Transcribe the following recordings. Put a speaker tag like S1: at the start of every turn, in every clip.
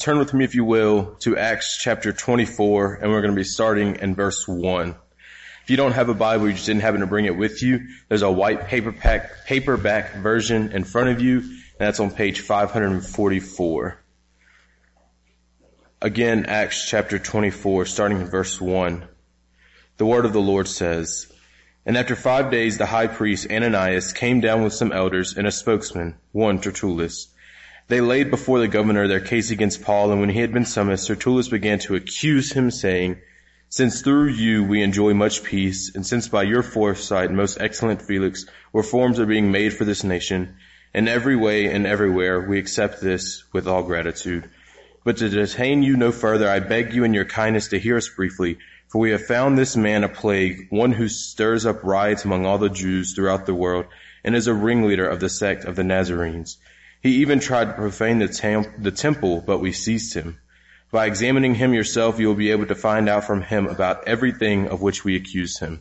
S1: turn with me, if you will, to Acts chapter 24, and we're going to be starting in verse 1. If you don't have a Bible, you just didn't happen to bring it with you, there's a white paperback, paperback version in front of you, and that's on page 544. Again, Acts chapter 24, starting in verse 1. The word of the Lord says, And after five days the high priest Ananias came down with some elders and a spokesman, one Tertullus. They laid before the governor their case against Paul, and when he had been summoned, Tertullus began to accuse him, saying, Since through you we enjoy much peace, and since by your foresight, most excellent Felix, reforms are being made for this nation, in every way and everywhere we accept this with all gratitude. But to detain you no further, I beg you in your kindness to hear us briefly, for we have found this man a plague, one who stirs up riots among all the Jews throughout the world, and is a ringleader of the sect of the Nazarenes. He even tried to profane the, tam- the temple, but we seized him. By examining him yourself, you will be able to find out from him about everything of which we accuse him.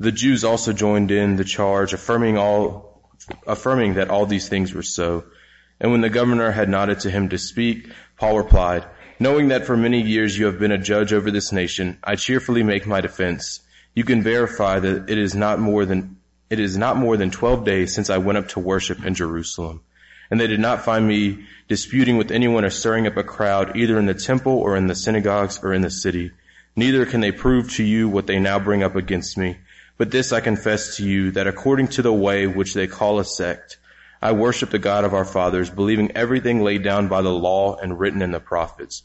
S1: The Jews also joined in the charge, affirming all, affirming that all these things were so. And when the governor had nodded to him to speak, Paul replied, Knowing that for many years you have been a judge over this nation, I cheerfully make my defense. You can verify that it is not more than, it is not more than twelve days since I went up to worship in Jerusalem and they did not find me disputing with anyone or stirring up a crowd either in the temple or in the synagogues or in the city. Neither can they prove to you what they now bring up against me. But this I confess to you that according to the way which they call a sect, I worship the God of our fathers, believing everything laid down by the law and written in the prophets,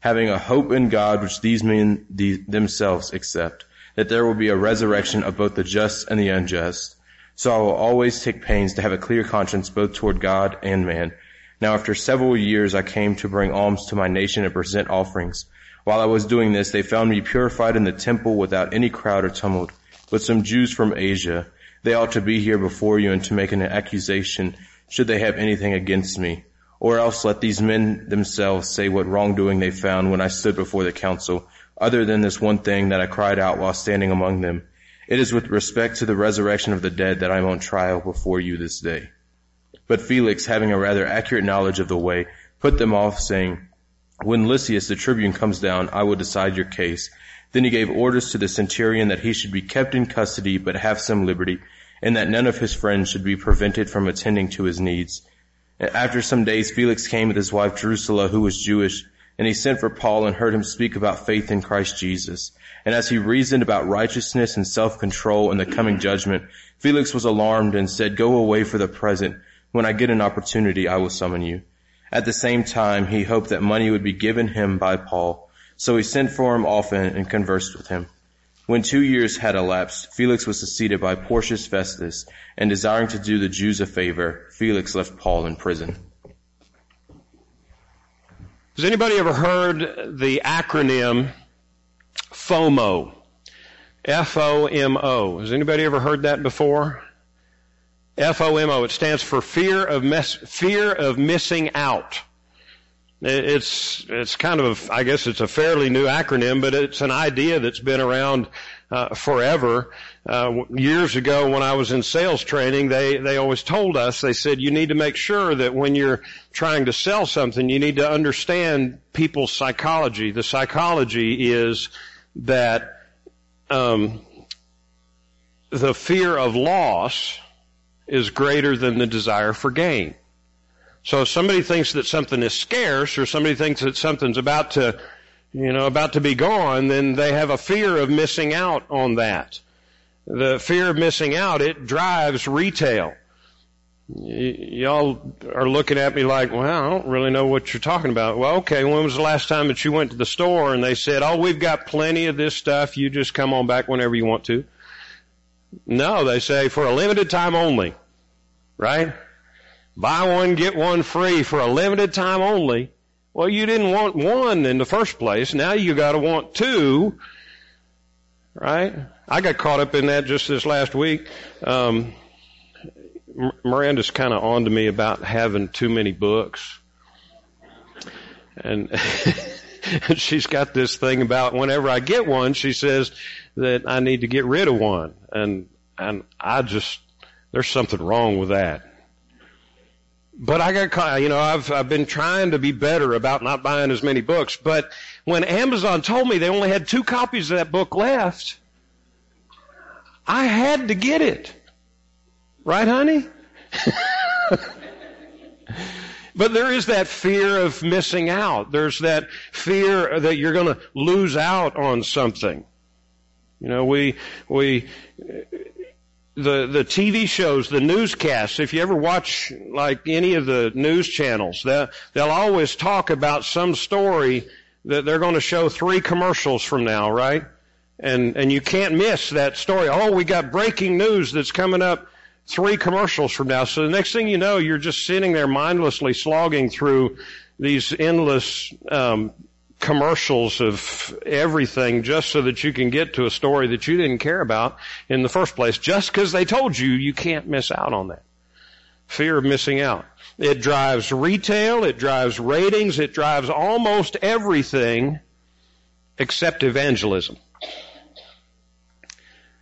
S1: having a hope in God which these men themselves accept, that there will be a resurrection of both the just and the unjust. So I will always take pains to have a clear conscience both toward God and man. Now after several years I came to bring alms to my nation and present offerings. While I was doing this, they found me purified in the temple without any crowd or tumult. But some Jews from Asia, they ought to be here before you and to make an accusation should they have anything against me. Or else let these men themselves say what wrongdoing they found when I stood before the council, other than this one thing that I cried out while standing among them. It is with respect to the resurrection of the dead that I am on trial before you this day. But Felix, having a rather accurate knowledge of the way, put them off, saying, When Lysias the tribune comes down, I will decide your case. Then he gave orders to the centurion that he should be kept in custody, but have some liberty, and that none of his friends should be prevented from attending to his needs. After some days, Felix came with his wife Drusilla, who was Jewish, and he sent for Paul and heard him speak about faith in Christ Jesus. And as he reasoned about righteousness and self-control and the coming judgment, Felix was alarmed and said, go away for the present. When I get an opportunity, I will summon you. At the same time, he hoped that money would be given him by Paul. So he sent for him often and conversed with him. When two years had elapsed, Felix was succeeded by Porcius Festus, and desiring to do the Jews a favor, Felix left Paul in prison.
S2: Has anybody ever heard the acronym FOMO. F-O-M-O. Has anybody ever heard that before? F-O-M-O. It stands for fear of mess, fear of missing out. It's, it's kind of, I guess it's a fairly new acronym, but it's an idea that's been around uh, forever. Uh, years ago when I was in sales training, they, they always told us, they said, you need to make sure that when you're trying to sell something, you need to understand people's psychology. The psychology is that um, the fear of loss is greater than the desire for gain. So if somebody thinks that something is scarce or somebody thinks that something's about to, you know, about to be gone, then they have a fear of missing out on that. The fear of missing out, it drives retail. Y- y'all are looking at me like, well, I don't really know what you're talking about. Well, okay, when was the last time that you went to the store and they said, oh, we've got plenty of this stuff, you just come on back whenever you want to? No, they say for a limited time only. Right? Buy one, get one free for a limited time only. Well, you didn't want one in the first place. Now you gotta want two. Right? I got caught up in that just this last week. Um, Miranda's kind of on to me about having too many books. And she's got this thing about whenever I get one, she says that I need to get rid of one. And, and I just, there's something wrong with that. But I got caught, you know, I've, I've been trying to be better about not buying as many books, but when Amazon told me they only had two copies of that book left, I had to get it. Right, honey? but there is that fear of missing out. There's that fear that you're going to lose out on something. You know, we, we, the, the TV shows, the newscasts, if you ever watch like any of the news channels, they'll, they'll always talk about some story that they're going to show three commercials from now, right? And, and you can't miss that story. Oh, we got breaking news that's coming up three commercials from now. So the next thing you know, you're just sitting there mindlessly slogging through these endless um, commercials of everything just so that you can get to a story that you didn't care about in the first place, just because they told you you can't miss out on that. Fear of missing out. It drives retail, it drives ratings, it drives almost everything except evangelism.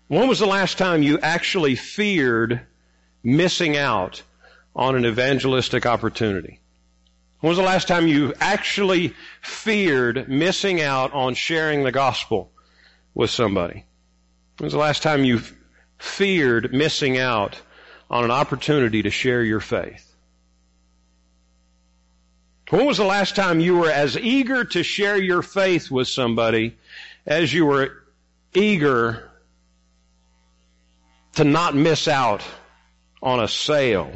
S2: When was the last time you actually feared missing out on an evangelistic opportunity? When was the last time you actually feared missing out on sharing the gospel with somebody? When was the last time you feared missing out on an opportunity to share your faith? When was the last time you were as eager to share your faith with somebody as you were eager to not miss out on a sale,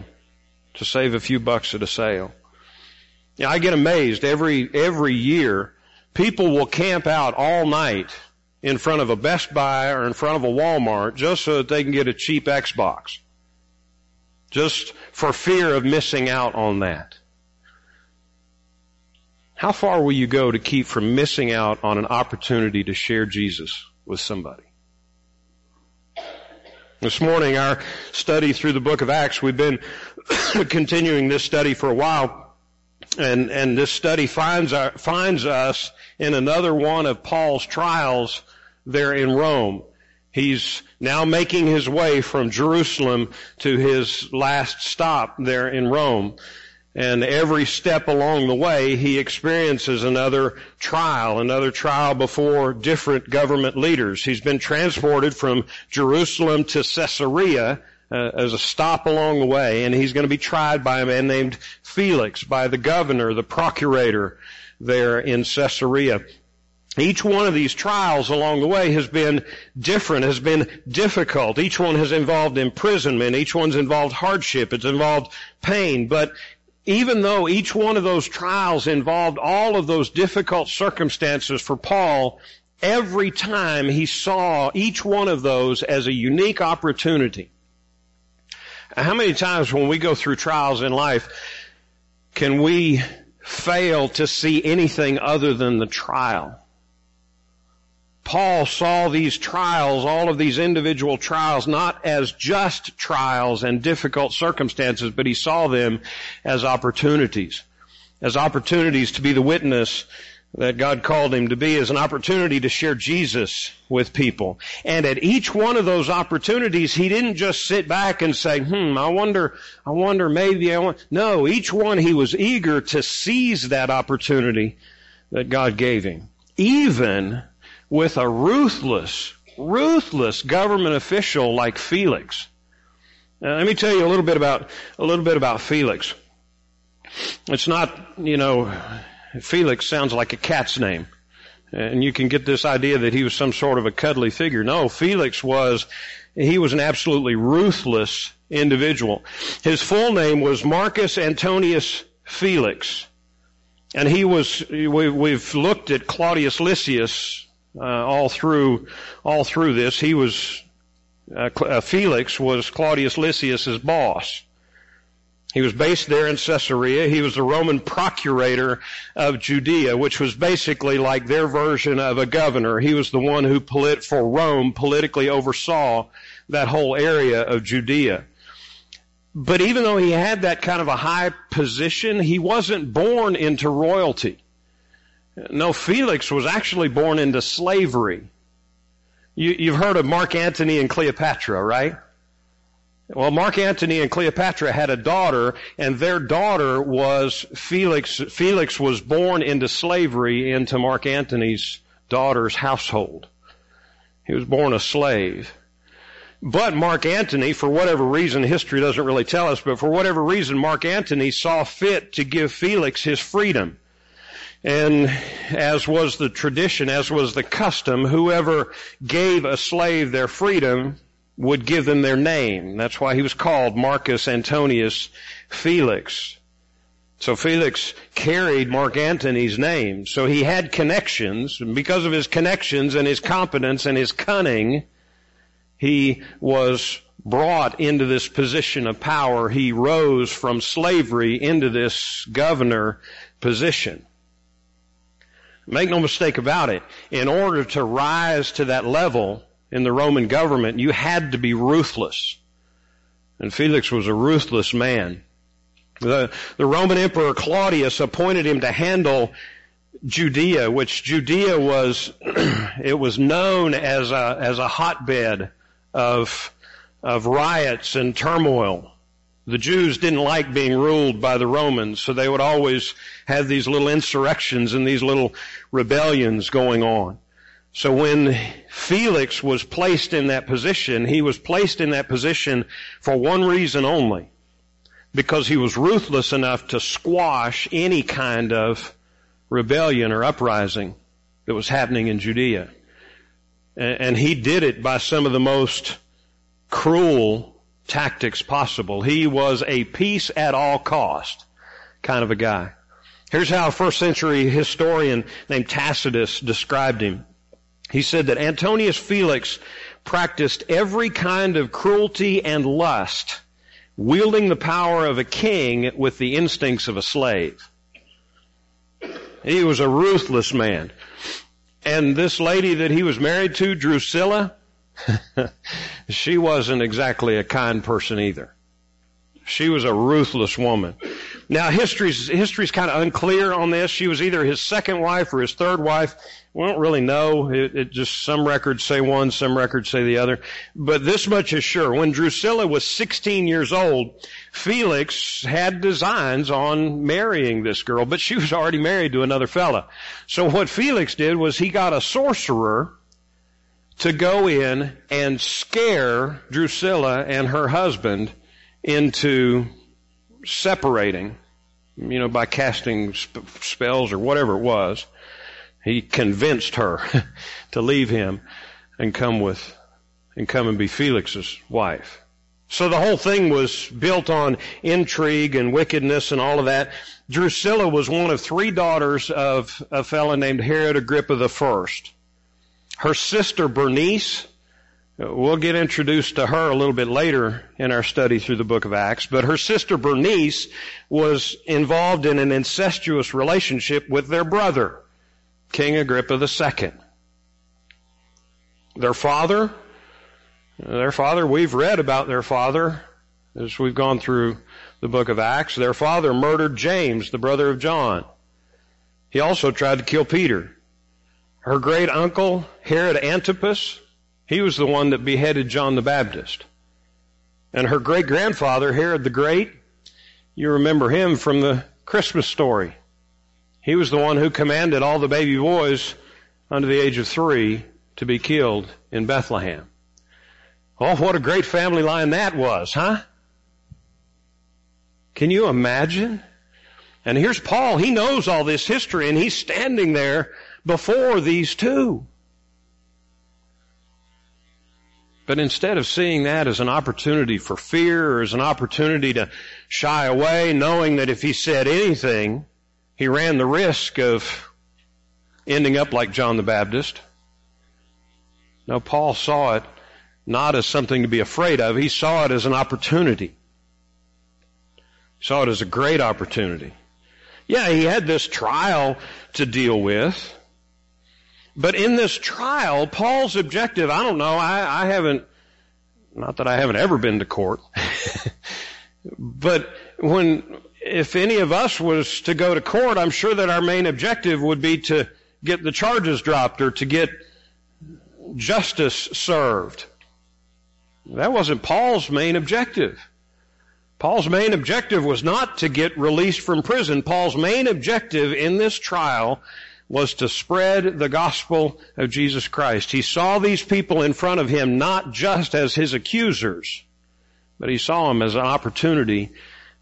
S2: to save a few bucks at a sale. I get amazed every, every year. People will camp out all night in front of a Best Buy or in front of a Walmart just so that they can get a cheap Xbox. Just for fear of missing out on that. How far will you go to keep from missing out on an opportunity to share Jesus with somebody? This morning, our study through the book of Acts, we've been continuing this study for a while, and, and this study finds, our, finds us in another one of Paul's trials there in Rome. He's now making his way from Jerusalem to his last stop there in Rome. And every step along the way, he experiences another trial, another trial before different government leaders. He's been transported from Jerusalem to Caesarea uh, as a stop along the way, and he's going to be tried by a man named Felix, by the governor, the procurator there in Caesarea. Each one of these trials along the way has been different, has been difficult. Each one has involved imprisonment. Each one's involved hardship. It's involved pain. But even though each one of those trials involved all of those difficult circumstances for Paul, every time he saw each one of those as a unique opportunity. How many times when we go through trials in life can we fail to see anything other than the trial? Paul saw these trials, all of these individual trials, not as just trials and difficult circumstances, but he saw them as opportunities. As opportunities to be the witness that God called him to be, as an opportunity to share Jesus with people. And at each one of those opportunities, he didn't just sit back and say, hmm, I wonder, I wonder maybe I want, no, each one he was eager to seize that opportunity that God gave him. Even with a ruthless, ruthless government official like Felix. Now, let me tell you a little bit about a little bit about Felix. It's not, you know, Felix sounds like a cat's name. And you can get this idea that he was some sort of a cuddly figure. No, Felix was, he was an absolutely ruthless individual. His full name was Marcus Antonius Felix. And he was, we, have looked at Claudius Lysias uh, all through all through this. He was uh, uh, Felix was Claudius Lysias's boss. He was based there in Caesarea. He was the Roman procurator of Judea, which was basically like their version of a governor. He was the one who, polit- for Rome, politically oversaw that whole area of Judea. But even though he had that kind of a high position, he wasn't born into royalty. No, Felix was actually born into slavery. You, have heard of Mark Antony and Cleopatra, right? Well, Mark Antony and Cleopatra had a daughter, and their daughter was Felix. Felix was born into slavery into Mark Antony's daughter's household. He was born a slave. But Mark Antony, for whatever reason, history doesn't really tell us, but for whatever reason, Mark Antony saw fit to give Felix his freedom. And as was the tradition, as was the custom, whoever gave a slave their freedom would give them their name. That's why he was called Marcus Antonius Felix. So Felix carried Mark Antony's name. So he had connections, and because of his connections and his competence and his cunning, he was brought into this position of power. He rose from slavery into this governor position. Make no mistake about it. In order to rise to that level, in the Roman government, you had to be ruthless. And Felix was a ruthless man. The, the Roman Emperor Claudius appointed him to handle Judea, which Judea was, it was known as a, as a hotbed of, of riots and turmoil. The Jews didn't like being ruled by the Romans, so they would always have these little insurrections and these little rebellions going on. So when Felix was placed in that position, he was placed in that position for one reason only. Because he was ruthless enough to squash any kind of rebellion or uprising that was happening in Judea. And he did it by some of the most cruel tactics possible. He was a peace at all cost kind of a guy. Here's how a first century historian named Tacitus described him. He said that Antonius Felix practiced every kind of cruelty and lust, wielding the power of a king with the instincts of a slave. He was a ruthless man. And this lady that he was married to, Drusilla, she wasn't exactly a kind person either. She was a ruthless woman. Now history's, history's kind of unclear on this. She was either his second wife or his third wife. We don't really know. It, it, just some records say one, some records say the other. But this much is sure. When Drusilla was 16 years old, Felix had designs on marrying this girl, but she was already married to another fella. So what Felix did was he got a sorcerer to go in and scare Drusilla and her husband into separating, you know, by casting sp- spells or whatever it was. He convinced her to leave him and come with, and come and be Felix's wife. So the whole thing was built on intrigue and wickedness and all of that. Drusilla was one of three daughters of a fellow named Herod Agrippa First. Her sister Bernice, we'll get introduced to her a little bit later in our study through the book of Acts, but her sister Bernice was involved in an incestuous relationship with their brother. King Agrippa II. Their father, their father, we've read about their father as we've gone through the book of Acts. Their father murdered James, the brother of John. He also tried to kill Peter. Her great uncle, Herod Antipas, he was the one that beheaded John the Baptist. And her great grandfather, Herod the Great, you remember him from the Christmas story. He was the one who commanded all the baby boys under the age of three to be killed in Bethlehem. Oh, what a great family line that was, huh? Can you imagine? And here's Paul. He knows all this history and he's standing there before these two. But instead of seeing that as an opportunity for fear or as an opportunity to shy away, knowing that if he said anything, he ran the risk of ending up like John the Baptist. No, Paul saw it not as something to be afraid of. He saw it as an opportunity. Saw it as a great opportunity. Yeah, he had this trial to deal with. But in this trial, Paul's objective, I don't know, I, I haven't, not that I haven't ever been to court, but when, if any of us was to go to court, I'm sure that our main objective would be to get the charges dropped or to get justice served. That wasn't Paul's main objective. Paul's main objective was not to get released from prison. Paul's main objective in this trial was to spread the gospel of Jesus Christ. He saw these people in front of him not just as his accusers, but he saw them as an opportunity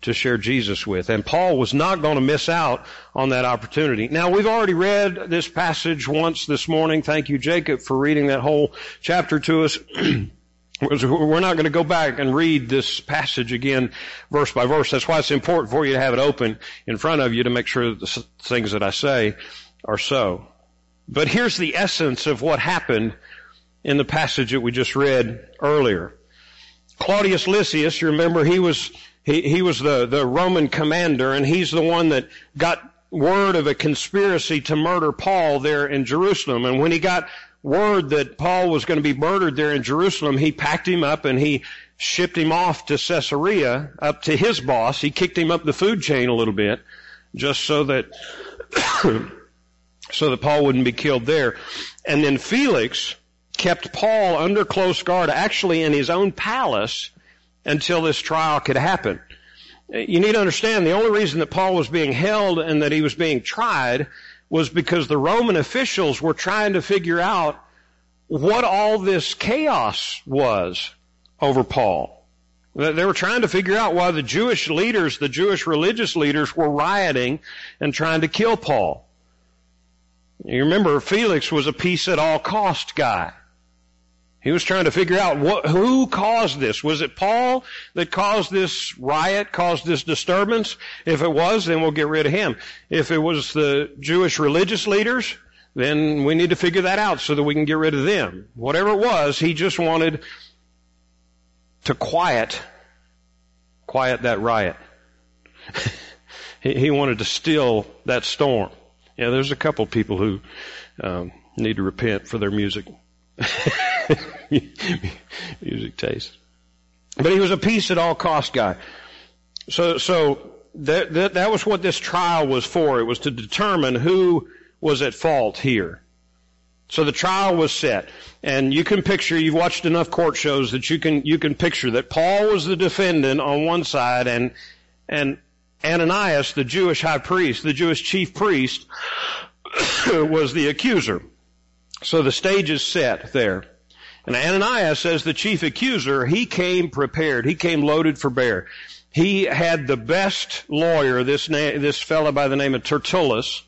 S2: to share Jesus with. And Paul was not going to miss out on that opportunity. Now we've already read this passage once this morning. Thank you, Jacob, for reading that whole chapter to us. We're not going to go back and read this passage again verse by verse. That's why it's important for you to have it open in front of you to make sure that the things that I say are so. But here's the essence of what happened in the passage that we just read earlier. Claudius Lysias, you remember he was, he, he was the, the Roman commander and he's the one that got word of a conspiracy to murder Paul there in Jerusalem. And when he got word that Paul was going to be murdered there in Jerusalem, he packed him up and he shipped him off to Caesarea, up to his boss. He kicked him up the food chain a little bit, just so that, so that Paul wouldn't be killed there. And then Felix kept Paul under close guard, actually in his own palace, until this trial could happen. You need to understand the only reason that Paul was being held and that he was being tried was because the Roman officials were trying to figure out what all this chaos was over Paul. They were trying to figure out why the Jewish leaders, the Jewish religious leaders were rioting and trying to kill Paul. You remember Felix was a peace at all cost guy. He was trying to figure out what, who caused this. Was it Paul that caused this riot, caused this disturbance? If it was, then we'll get rid of him. If it was the Jewish religious leaders, then we need to figure that out so that we can get rid of them. Whatever it was, he just wanted to quiet, quiet that riot. he, he, wanted to still that storm. Yeah, there's a couple people who um, need to repent for their music. music taste. But he was a peace at all cost guy. So, so that, that, that was what this trial was for. It was to determine who was at fault here. So the trial was set. And you can picture, you've watched enough court shows that you can, you can picture that Paul was the defendant on one side and, and Ananias, the Jewish high priest, the Jewish chief priest, was the accuser. So the stage is set there. And Ananias, as the chief accuser, he came prepared. He came loaded for bear. He had the best lawyer, this, na- this fellow by the name of Tertullus,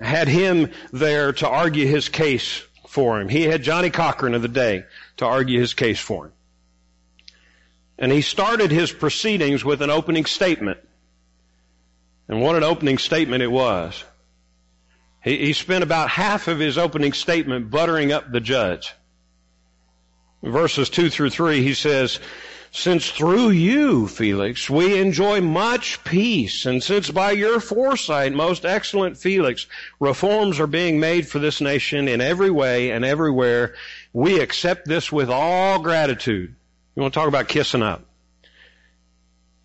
S2: had him there to argue his case for him. He had Johnnie Cochran of the day to argue his case for him. And he started his proceedings with an opening statement. And what an opening statement it was. He, he spent about half of his opening statement buttering up the judge verses 2 through 3, he says, since through you, Felix, we enjoy much peace, and since by your foresight, most excellent Felix, reforms are being made for this nation in every way and everywhere, we accept this with all gratitude. You want to talk about kissing up?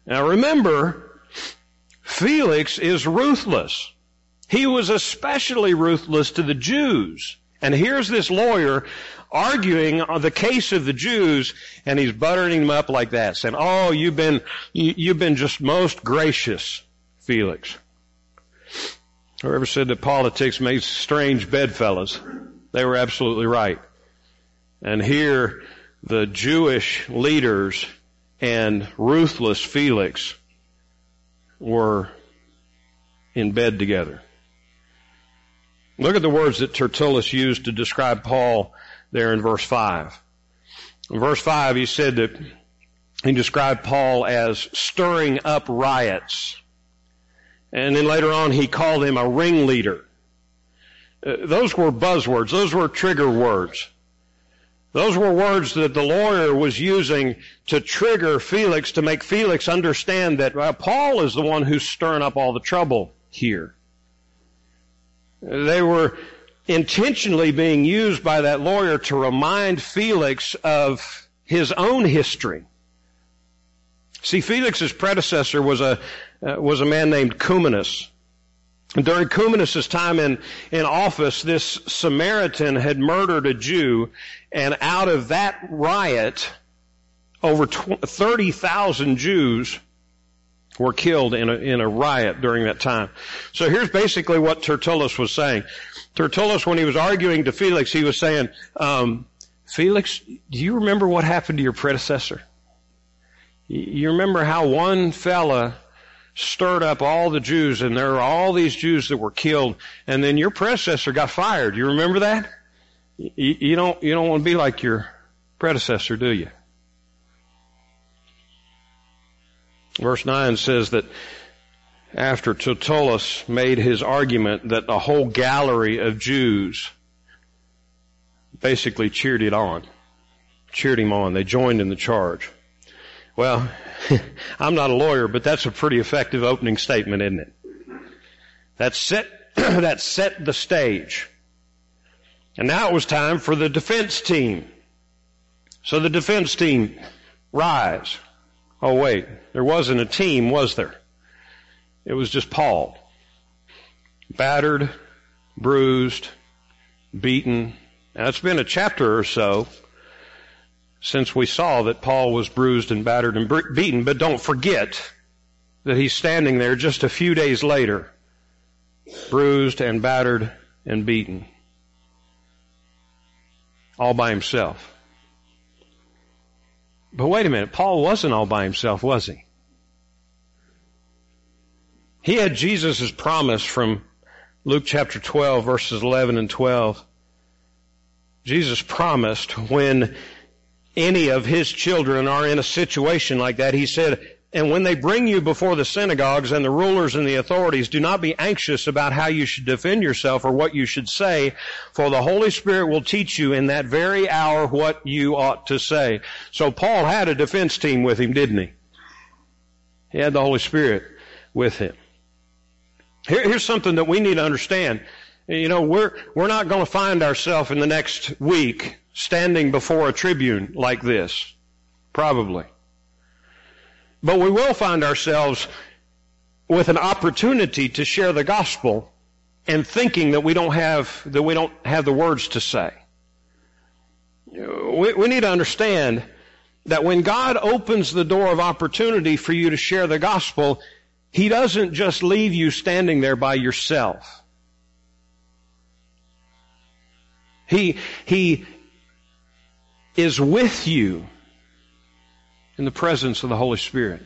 S2: Now remember, Felix is ruthless. He was especially ruthless to the Jews. And here's this lawyer arguing on the case of the Jews, and he's buttering them up like that, saying, "Oh, you've been you, have been just most gracious, Felix." Whoever said that politics makes strange bedfellows, they were absolutely right. And here, the Jewish leaders and ruthless Felix were in bed together. Look at the words that Tertullus used to describe Paul there in verse 5. In verse 5, he said that he described Paul as stirring up riots. And then later on, he called him a ringleader. Uh, those were buzzwords. Those were trigger words. Those were words that the lawyer was using to trigger Felix, to make Felix understand that uh, Paul is the one who's stirring up all the trouble here. They were intentionally being used by that lawyer to remind Felix of his own history. See, Felix's predecessor was a uh, was a man named Cumanus. During Cumanus's time in, in office, this Samaritan had murdered a Jew, and out of that riot, over 30,000 Jews were killed in a, in a riot during that time. So here's basically what Tertullus was saying. Tertullus, when he was arguing to Felix, he was saying, um, Felix, do you remember what happened to your predecessor? You remember how one fella stirred up all the Jews and there were all these Jews that were killed and then your predecessor got fired. You remember that? You, you don't, you don't want to be like your predecessor, do you? Verse 9 says that after Tertullus made his argument that the whole gallery of Jews basically cheered it on, cheered him on. They joined in the charge. Well, I'm not a lawyer, but that's a pretty effective opening statement, isn't it? That set, that set the stage. And now it was time for the defense team. So the defense team rise. Oh wait, there wasn't a team, was there? It was just Paul. Battered, bruised, beaten. Now it's been a chapter or so since we saw that Paul was bruised and battered and beaten, but don't forget that he's standing there just a few days later, bruised and battered and beaten. All by himself. But wait a minute, Paul wasn't all by himself, was he? He had Jesus' promise from Luke chapter 12 verses 11 and 12. Jesus promised when any of his children are in a situation like that, he said, and when they bring you before the synagogues and the rulers and the authorities, do not be anxious about how you should defend yourself or what you should say, for the Holy Spirit will teach you in that very hour what you ought to say. So Paul had a defense team with him, didn't he? He had the Holy Spirit with him. Here, here's something that we need to understand. You know, we're, we're not going to find ourselves in the next week standing before a tribune like this. Probably. But we will find ourselves with an opportunity to share the gospel and thinking that we don't have, that we don't have the words to say. We, we need to understand that when God opens the door of opportunity for you to share the gospel, He doesn't just leave you standing there by yourself. He, He is with you in the presence of the Holy Spirit.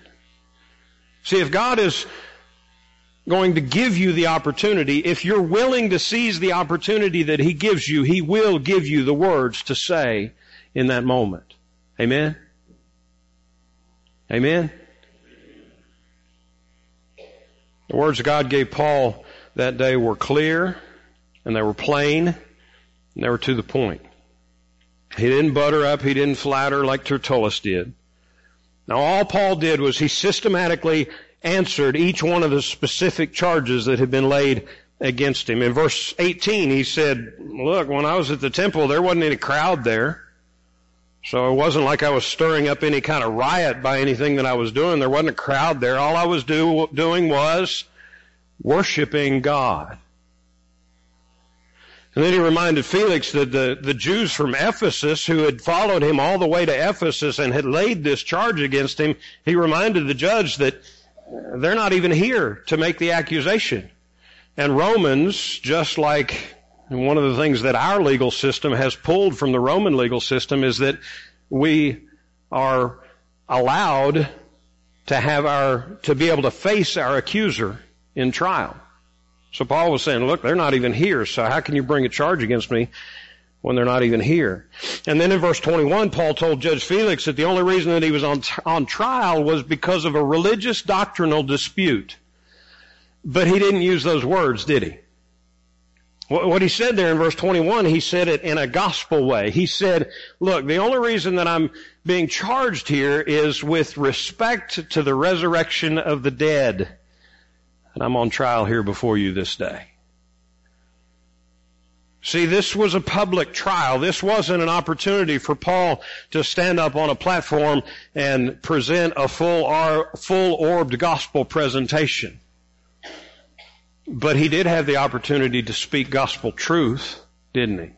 S2: See, if God is going to give you the opportunity, if you're willing to seize the opportunity that He gives you, He will give you the words to say in that moment. Amen? Amen? The words God gave Paul that day were clear, and they were plain, and they were to the point. He didn't butter up, he didn't flatter like Tertullus did. Now all Paul did was he systematically answered each one of the specific charges that had been laid against him. In verse 18 he said, look, when I was at the temple there wasn't any crowd there. So it wasn't like I was stirring up any kind of riot by anything that I was doing. There wasn't a crowd there. All I was do, doing was worshiping God. And then he reminded Felix that the, the Jews from Ephesus who had followed him all the way to Ephesus and had laid this charge against him, he reminded the judge that they're not even here to make the accusation. And Romans, just like one of the things that our legal system has pulled from the Roman legal system is that we are allowed to have our, to be able to face our accuser in trial. So Paul was saying, look, they're not even here, so how can you bring a charge against me when they're not even here? And then in verse 21, Paul told Judge Felix that the only reason that he was on, on trial was because of a religious doctrinal dispute. But he didn't use those words, did he? What he said there in verse 21, he said it in a gospel way. He said, look, the only reason that I'm being charged here is with respect to the resurrection of the dead and I'm on trial here before you this day. See, this was a public trial. This wasn't an opportunity for Paul to stand up on a platform and present a full, or, full orbed gospel presentation. But he did have the opportunity to speak gospel truth, didn't he?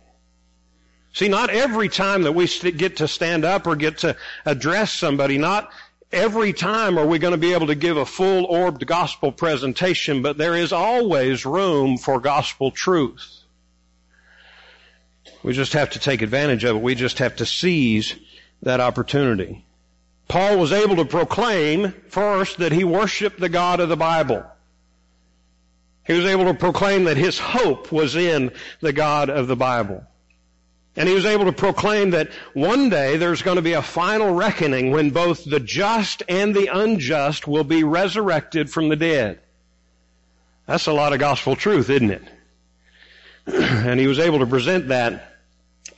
S2: See, not every time that we get to stand up or get to address somebody, not every time are we going to be able to give a full orbed gospel presentation, but there is always room for gospel truth. We just have to take advantage of it. We just have to seize that opportunity. Paul was able to proclaim first that he worshiped the God of the Bible. He was able to proclaim that his hope was in the God of the Bible. And he was able to proclaim that one day there's going to be a final reckoning when both the just and the unjust will be resurrected from the dead. That's a lot of gospel truth, isn't it? and he was able to present that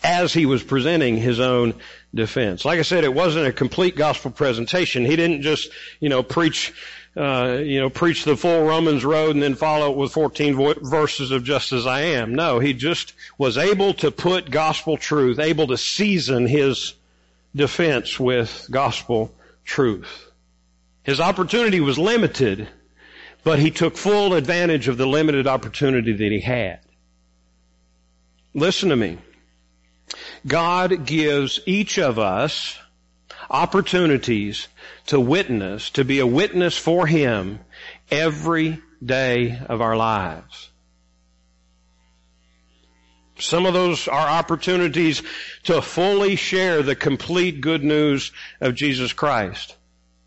S2: as he was presenting his own defense. Like I said, it wasn't a complete gospel presentation. He didn't just, you know, preach, uh, you know, preach the full Romans road and then follow it with 14 vo- verses of just as I am. No, he just was able to put gospel truth, able to season his defense with gospel truth. His opportunity was limited, but he took full advantage of the limited opportunity that he had. Listen to me. God gives each of us opportunities to witness, to be a witness for Him every day of our lives. Some of those are opportunities to fully share the complete good news of Jesus Christ.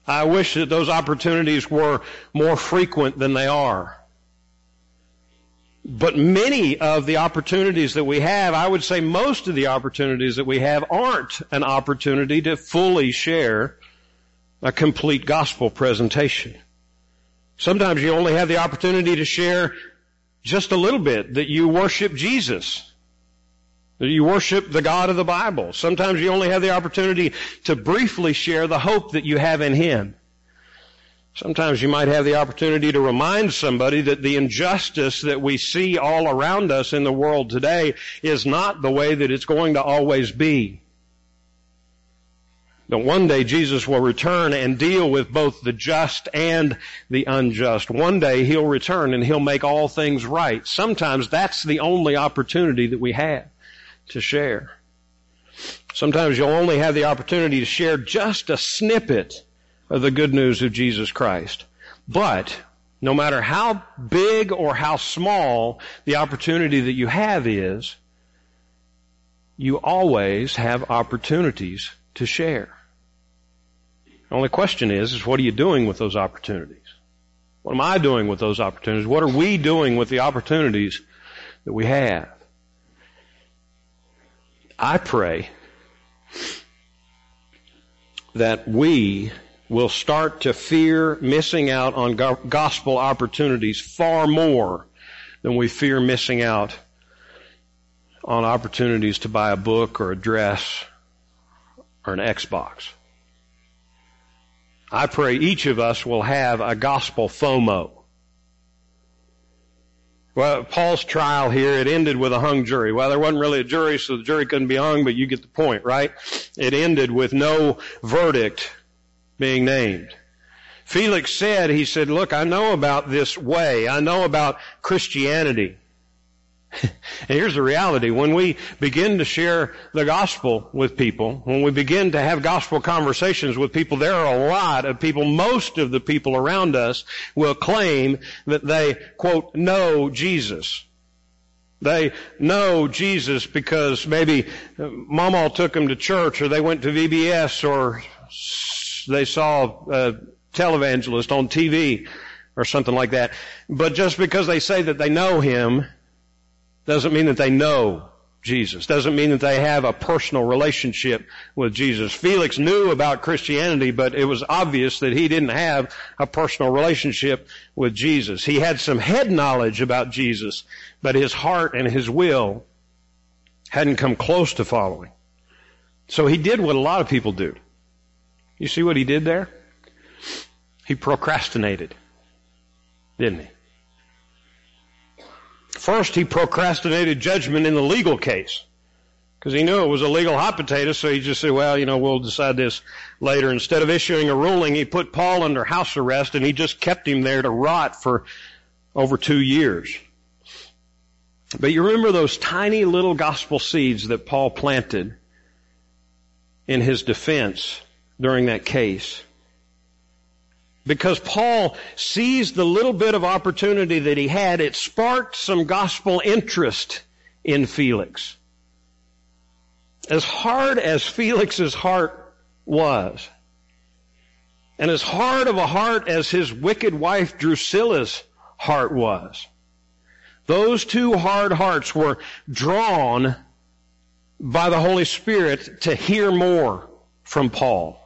S2: I wish that those opportunities were more frequent than they are. But many of the opportunities that we have, I would say most of the opportunities that we have aren't an opportunity to fully share a complete gospel presentation. Sometimes you only have the opportunity to share just a little bit that you worship Jesus. That you worship the God of the Bible. Sometimes you only have the opportunity to briefly share the hope that you have in Him. Sometimes you might have the opportunity to remind somebody that the injustice that we see all around us in the world today is not the way that it's going to always be. That one day Jesus will return and deal with both the just and the unjust. One day He'll return and He'll make all things right. Sometimes that's the only opportunity that we have to share. Sometimes you'll only have the opportunity to share just a snippet the good news of Jesus Christ. But no matter how big or how small the opportunity that you have is, you always have opportunities to share. The only question is, is what are you doing with those opportunities? What am I doing with those opportunities? What are we doing with the opportunities that we have? I pray that we will start to fear missing out on gospel opportunities far more than we fear missing out on opportunities to buy a book or a dress or an Xbox. I pray each of us will have a gospel FOMO. Well, Paul's trial here, it ended with a hung jury. Well, there wasn't really a jury, so the jury couldn't be hung, but you get the point, right? It ended with no verdict being named. Felix said, he said, look, I know about this way. I know about Christianity. and here's the reality. When we begin to share the gospel with people, when we begin to have gospel conversations with people, there are a lot of people, most of the people around us will claim that they, quote, know Jesus. They know Jesus because maybe mama took them to church or they went to VBS or they saw a televangelist on TV or something like that. But just because they say that they know him doesn't mean that they know Jesus. Doesn't mean that they have a personal relationship with Jesus. Felix knew about Christianity, but it was obvious that he didn't have a personal relationship with Jesus. He had some head knowledge about Jesus, but his heart and his will hadn't come close to following. So he did what a lot of people do. You see what he did there? He procrastinated, didn't he? First, he procrastinated judgment in the legal case because he knew it was a legal hot potato, so he just said, well, you know, we'll decide this later. Instead of issuing a ruling, he put Paul under house arrest and he just kept him there to rot for over two years. But you remember those tiny little gospel seeds that Paul planted in his defense during that case? Because Paul seized the little bit of opportunity that he had, it sparked some gospel interest in Felix. As hard as Felix's heart was, and as hard of a heart as his wicked wife Drusilla's heart was, those two hard hearts were drawn by the Holy Spirit to hear more from Paul.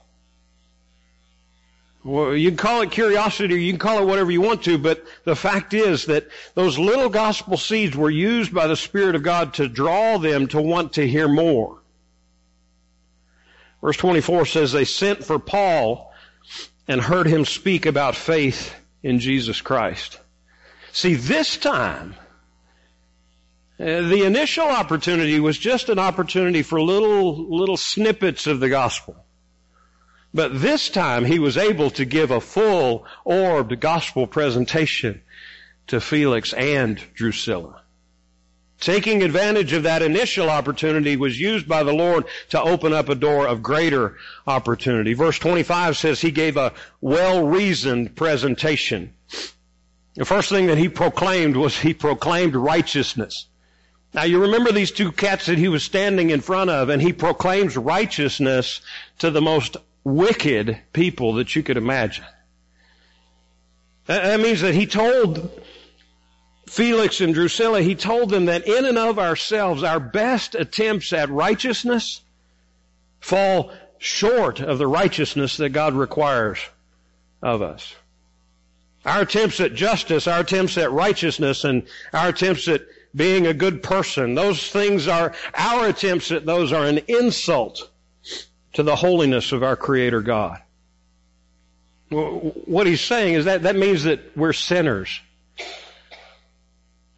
S2: Well, you can call it curiosity or you can call it whatever you want to, but the fact is that those little gospel seeds were used by the Spirit of God to draw them to want to hear more. Verse 24 says they sent for Paul and heard him speak about faith in Jesus Christ. See, this time, uh, the initial opportunity was just an opportunity for little, little snippets of the gospel. But this time he was able to give a full orbed gospel presentation to Felix and Drusilla. Taking advantage of that initial opportunity was used by the Lord to open up a door of greater opportunity. Verse 25 says he gave a well-reasoned presentation. The first thing that he proclaimed was he proclaimed righteousness. Now you remember these two cats that he was standing in front of and he proclaims righteousness to the most wicked people that you could imagine. That means that he told Felix and Drusilla, he told them that in and of ourselves, our best attempts at righteousness fall short of the righteousness that God requires of us. Our attempts at justice, our attempts at righteousness, and our attempts at being a good person, those things are, our attempts at those are an insult to the holiness of our Creator God. What he's saying is that that means that we're sinners.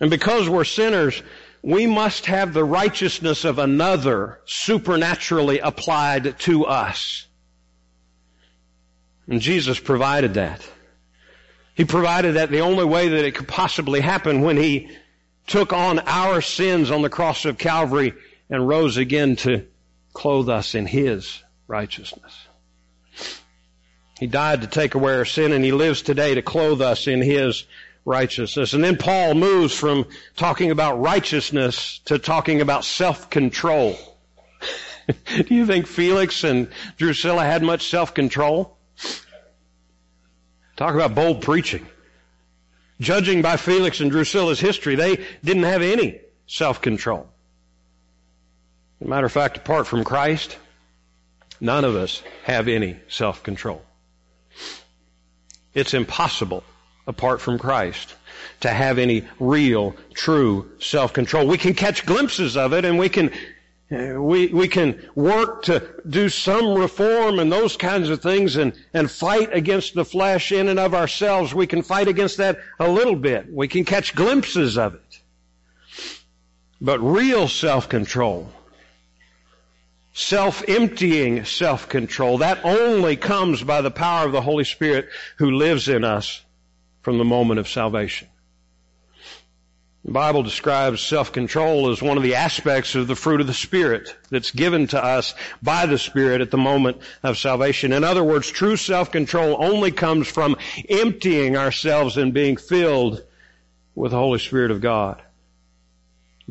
S2: And because we're sinners, we must have the righteousness of another supernaturally applied to us. And Jesus provided that. He provided that the only way that it could possibly happen when He took on our sins on the cross of Calvary and rose again to clothe us in His righteousness. He died to take away our sin and He lives today to clothe us in His righteousness. And then Paul moves from talking about righteousness to talking about self-control. Do you think Felix and Drusilla had much self-control? Talk about bold preaching. Judging by Felix and Drusilla's history, they didn't have any self-control. Matter of fact, apart from Christ, none of us have any self-control. It's impossible apart from Christ to have any real, true self-control. We can catch glimpses of it and we can uh, we, we can work to do some reform and those kinds of things and, and fight against the flesh in and of ourselves. We can fight against that a little bit. We can catch glimpses of it. But real self-control, self-emptying self-control, that only comes by the power of the Holy Spirit who lives in us from the moment of salvation. The Bible describes self-control as one of the aspects of the fruit of the Spirit that's given to us by the Spirit at the moment of salvation. In other words, true self-control only comes from emptying ourselves and being filled with the Holy Spirit of God.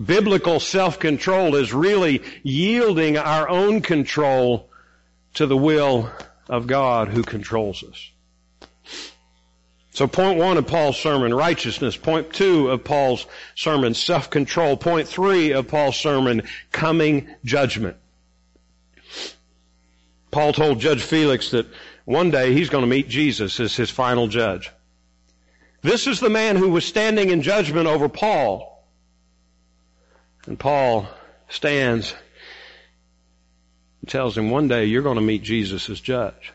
S2: Biblical self-control is really yielding our own control to the will of God who controls us. So point one of Paul's sermon, righteousness. Point two of Paul's sermon, self-control. Point three of Paul's sermon, coming judgment. Paul told Judge Felix that one day he's going to meet Jesus as his final judge. This is the man who was standing in judgment over Paul. And Paul stands and tells him, one day you're going to meet Jesus as judge.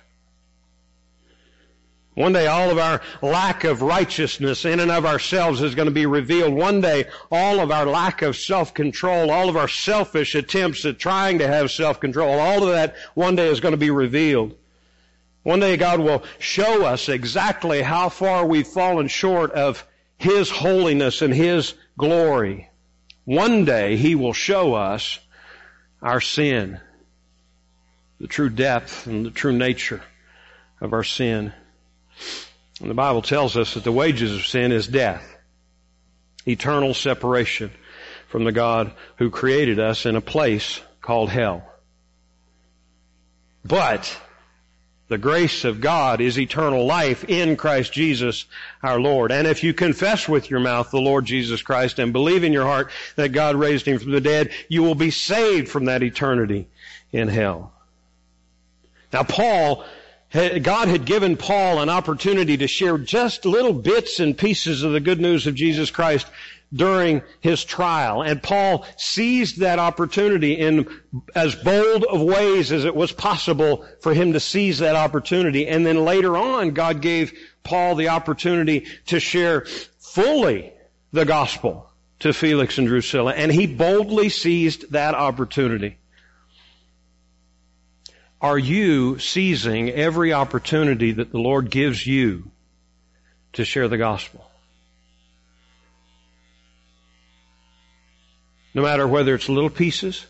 S2: One day all of our lack of righteousness in and of ourselves is going to be revealed. One day all of our lack of self-control, all of our selfish attempts at trying to have self-control, all of that one day is going to be revealed. One day God will show us exactly how far we've fallen short of His holiness and His glory. One day He will show us our sin, the true depth and the true nature of our sin. And the Bible tells us that the wages of sin is death, eternal separation from the God who created us in a place called hell. But the grace of God is eternal life in Christ Jesus our Lord. And if you confess with your mouth the Lord Jesus Christ and believe in your heart that God raised him from the dead, you will be saved from that eternity in hell. Now Paul God had given Paul an opportunity to share just little bits and pieces of the good news of Jesus Christ during his trial. And Paul seized that opportunity in as bold of ways as it was possible for him to seize that opportunity. And then later on, God gave Paul the opportunity to share fully the gospel to Felix and Drusilla. And he boldly seized that opportunity. Are you seizing every opportunity that the Lord gives you to share the gospel? No matter whether it's little pieces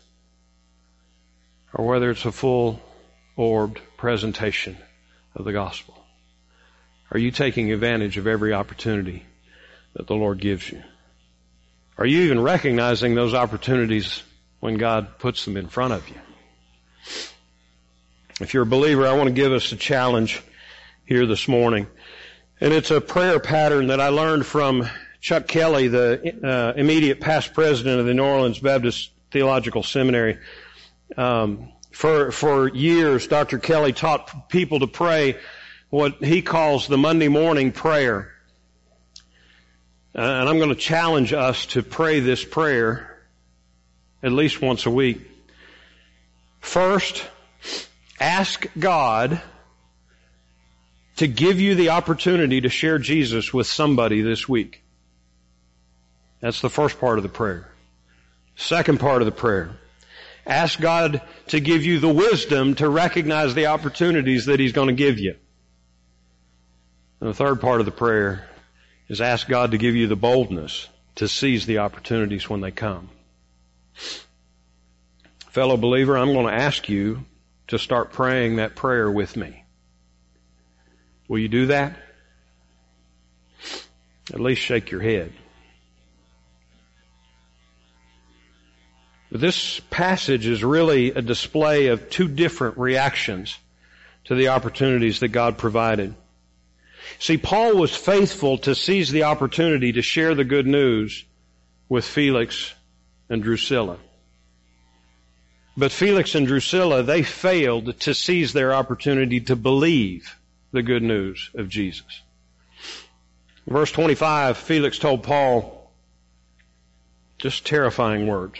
S2: or whether it's a full orbed presentation of the gospel. Are you taking advantage of every opportunity that the Lord gives you? Are you even recognizing those opportunities when God puts them in front of you? If you're a believer, I want to give us a challenge here this morning. And it's a prayer pattern that I learned from Chuck Kelly, the uh, immediate past president of the New Orleans Baptist Theological Seminary. Um, for for years, Dr. Kelly taught people to pray what he calls the Monday morning prayer. Uh, and I'm going to challenge us to pray this prayer at least once a week. First, Ask God to give you the opportunity to share Jesus with somebody this week. That's the first part of the prayer. Second part of the prayer. Ask God to give you the wisdom to recognize the opportunities that He's going to give you. And the third part of the prayer is ask God to give you the boldness to seize the opportunities when they come. Fellow believer, I'm going to ask you to start praying that prayer with me. Will you do that? At least shake your head. This passage is really a display of two different reactions to the opportunities that God provided. See, Paul was faithful to seize the opportunity to share the good news with Felix and Drusilla. But Felix and Drusilla, they failed to seize their opportunity to believe the good news of Jesus. Verse 25, Felix told Paul just terrifying words.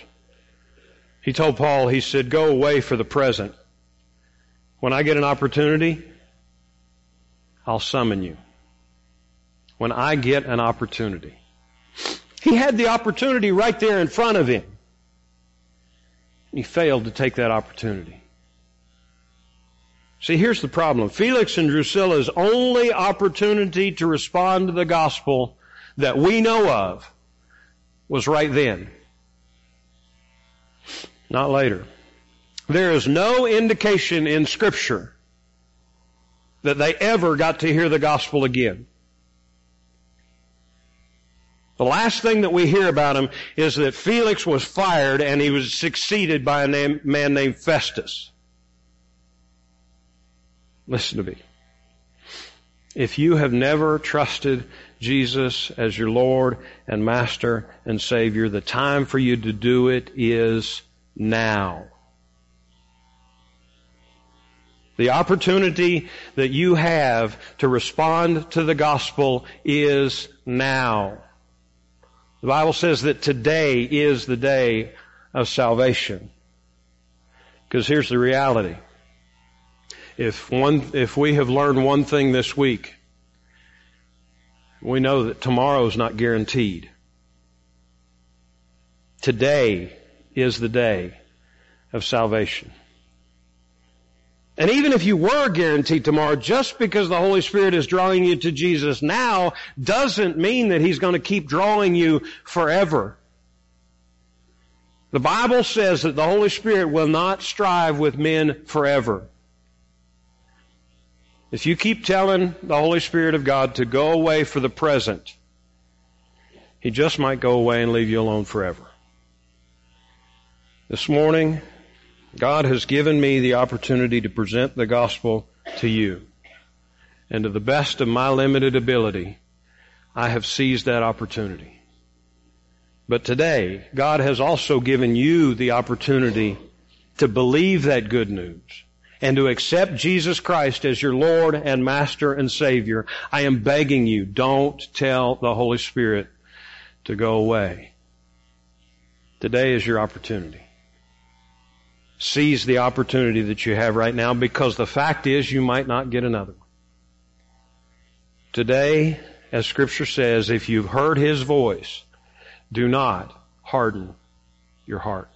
S2: He told Paul, he said, go away for the present. When I get an opportunity, I'll summon you. When I get an opportunity. He had the opportunity right there in front of him. He failed to take that opportunity. See, here's the problem. Felix and Drusilla's only opportunity to respond to the gospel that we know of was right then. Not later. There is no indication in scripture that they ever got to hear the gospel again. The last thing that we hear about him is that Felix was fired and he was succeeded by a name, man named Festus. Listen to me. If you have never trusted Jesus as your Lord and Master and Savior, the time for you to do it is now. The opportunity that you have to respond to the gospel is now. The Bible says that today is the day of salvation. Because here's the reality. If one, if we have learned one thing this week, we know that tomorrow is not guaranteed. Today is the day of salvation. And even if you were guaranteed tomorrow, just because the Holy Spirit is drawing you to Jesus now doesn't mean that He's going to keep drawing you forever. The Bible says that the Holy Spirit will not strive with men forever. If you keep telling the Holy Spirit of God to go away for the present, He just might go away and leave you alone forever. This morning, God has given me the opportunity to present the gospel to you. And to the best of my limited ability, I have seized that opportunity. But today, God has also given you the opportunity to believe that good news and to accept Jesus Christ as your Lord and Master and Savior. I am begging you, don't tell the Holy Spirit to go away. Today is your opportunity. Seize the opportunity that you have right now because the fact is you might not get another one. Today, as scripture says, if you've heard his voice, do not harden your heart.